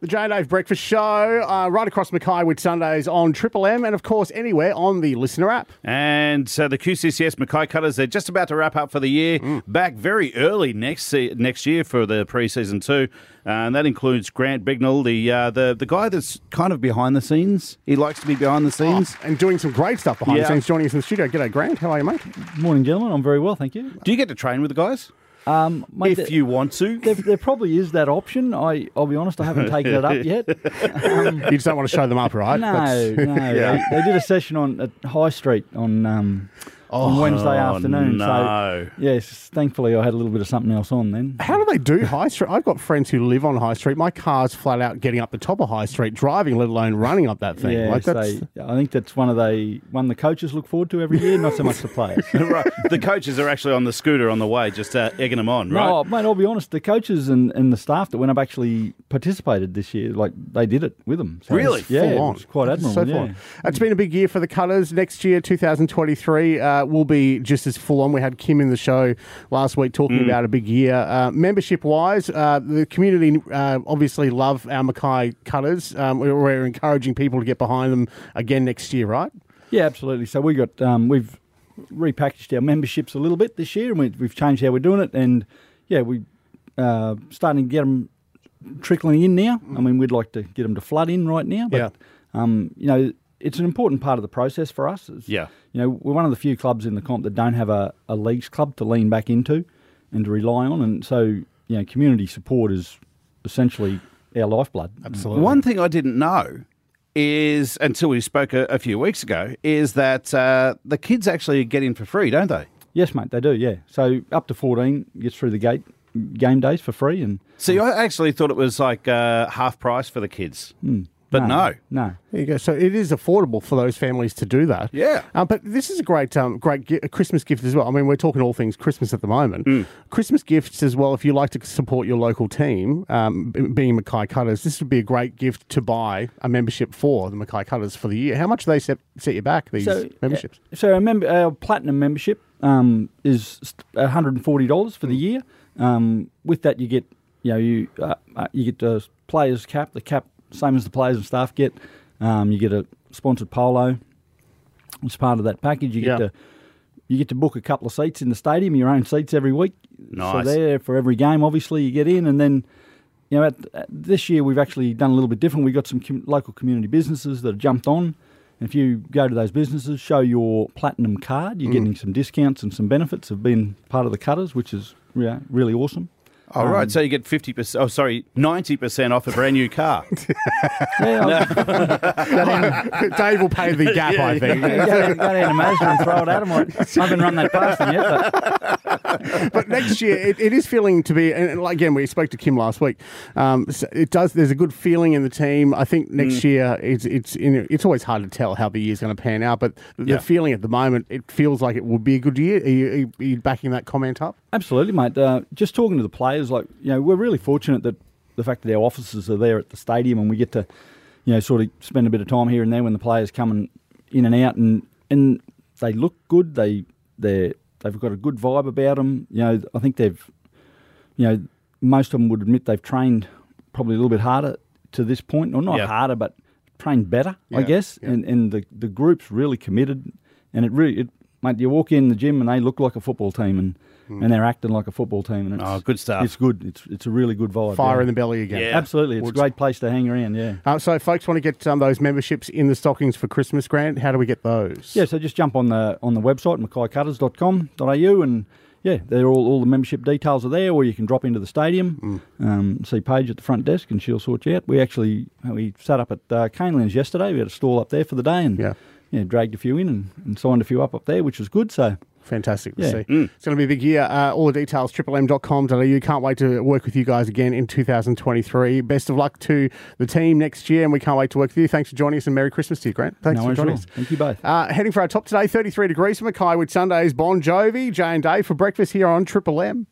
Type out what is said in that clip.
The Jay and Dave Breakfast Show, uh, right across Mackay Whitsundays on Triple M, and of course anywhere on the LiSTNR app. And uh, the QCCS Mackay Cutters, they're just about to wrap up for the year. Back very early next se- next year for the preseason too, uh, and that includes Grant Bignell, the uh, the the guy that's kind of behind the scenes. He likes to be behind the scenes. And doing some great stuff behind the scenes, joining us in the studio. G'day, Grant. How are you, mate? Morning, gentlemen. I'm very well, thank you. Do you get to train with the guys Um, mate, if there, you want to? there, there probably is that option. I, I'll be honest, I haven't taken it up yet. You just don't want to show them up, right? No, That's- no. they, they did a session on at High Street on um, on Wednesday Oh, afternoon. no. So yes, thankfully I had a little bit of something else on then. How do they do High Street? I've got friends who live on High Street. My car's flat out getting up the top of High Street, driving, let alone running up that thing. Yeah, like that's, so I think that's one of the one the coaches look forward to every year, not so much the players. right. The coaches are actually on the scooter on the way, just uh, egging them on, right? No, mate, I'll be honest. The coaches and, and the staff that went up actually participated this year. Like they did it with them. So Really? it's- Yeah, full on. it was quite That's admirable. so yeah. fun. It's been a big year for the Cutters. Next year, 2023, uh, will be just as full on. We had Kim in the show last week talking about a big year. Uh, membership wise, uh, the community uh, obviously love our Mackay Cutters. Um, we're, we're encouraging people to get behind them again next year, right? Yeah, absolutely. So we got um, we've repackaged our memberships a little bit this year, and we, we've changed how we're doing it. And yeah, we uh, starting to get them trickling in now. I mean, we'd like to get them to flood in right now, but Yeah. um, you know, it's an important part of the process for us. It's- Yeah. you know, we're one of the few clubs in the comp that don't have a, a leagues club to lean back into and to rely on, and so you know, community support is essentially our lifeblood. Absolutely. One thing I didn't know is, until we spoke a, a few weeks ago, is that uh, the kids actually get in for free, don't they? Yes, mate, they do. Yeah, so up to fourteen gets through the gate game days for free, and See, I actually thought it was like uh, half price for the kids, but no. no. There you go. So it is affordable for those families to do that. Yeah. Uh, but this is a great, um, great gi- a Christmas gift as well. I mean, we're talking all things Christmas at the moment. Christmas gifts as well. If you like to support your local team, um, b- being Mackay Cutters, this would be a great gift to buy a membership for the Mackay Cutters for the year. How much do they set, set you back these So memberships? uh, so our, member, our platinum membership um, is one hundred and forty dollars for the year. Um, with that, you get you know you uh, uh, you get the players cap, the cap same as the players and staff get. Um, you get a sponsored polo as part of that package. You get to you get to book a couple of seats in the stadium, your own seats every week. Nice. So there for every game, obviously you get in, and then you know at, at this year we've actually done a little bit different. We've got some com- local community businesses that have jumped on. And if you go to those businesses, show your platinum card, you're getting some discounts and some benefits of being part of the cutters, which is yeah, really awesome. All Um, right, so you get 50%, oh, sorry, 90% off a brand new car. Yeah, Dave will pay the gap, I think. go, down, go down to Mazda and throw it at them. I haven't run that past them yet, but but next year it, it is feeling to be and like, again we spoke to Kim last week um, so it does there's a good feeling in the team I think next year it's it's in, it's always hard to tell how the year's going to pan out but the Yeah. feeling at the moment it feels like it will be a good year are you, are you- are you backing that comment up Absolutely, mate. Uh, just talking to the players, like you know, we're really fortunate that the fact that our offices are there at the stadium, and we get to, you know, sort of spend a bit of time here and there when the players coming in and out, and and they look good. They they they've got a good vibe about them. You know, I think they've, you know, most of them would admit they've trained probably a little bit harder to this point, or not Yeah. harder, but trained better, Yeah, I guess. yeah. And and the the group's really committed, and it really, it, mate, you walk in the gym and they look like a football team, and and they're acting like a football team, and it's, Oh, good stuff. It's good. It's it's a really good vibe. fire yeah. in the belly again Yeah. Absolutely, it's Woods. a great place to hang around. Yeah. uh, so if folks want to get um, those memberships in the stockings for Christmas Grant how do we get those Yeah, so just jump on the on the website mackaycutters.com.au and yeah, they're all, all the membership details are there, or you can drop into the stadium, um, see Paige at the front desk, and she'll sort you out. We actually we sat up at uh, Canelands yesterday. We had a stall up there for the day, and Yeah. yeah, dragged a few in and, and signed a few up up there, which was good. So Fantastic to Yeah. see. It's going to be a big year. Uh, all the details, triplem.com.au. Can't wait to work with you guys again in 2023. Best of luck to the team next year, and we can't wait to work with you. Thanks for joining us, and Merry Christmas to you, Grant. Thanks no for joining all. us. Thank you both. Uh, heading for our top today, 33 degrees for Mackay Whitsundays, Bon Jovi, Jay and Dave for breakfast here on Triple M.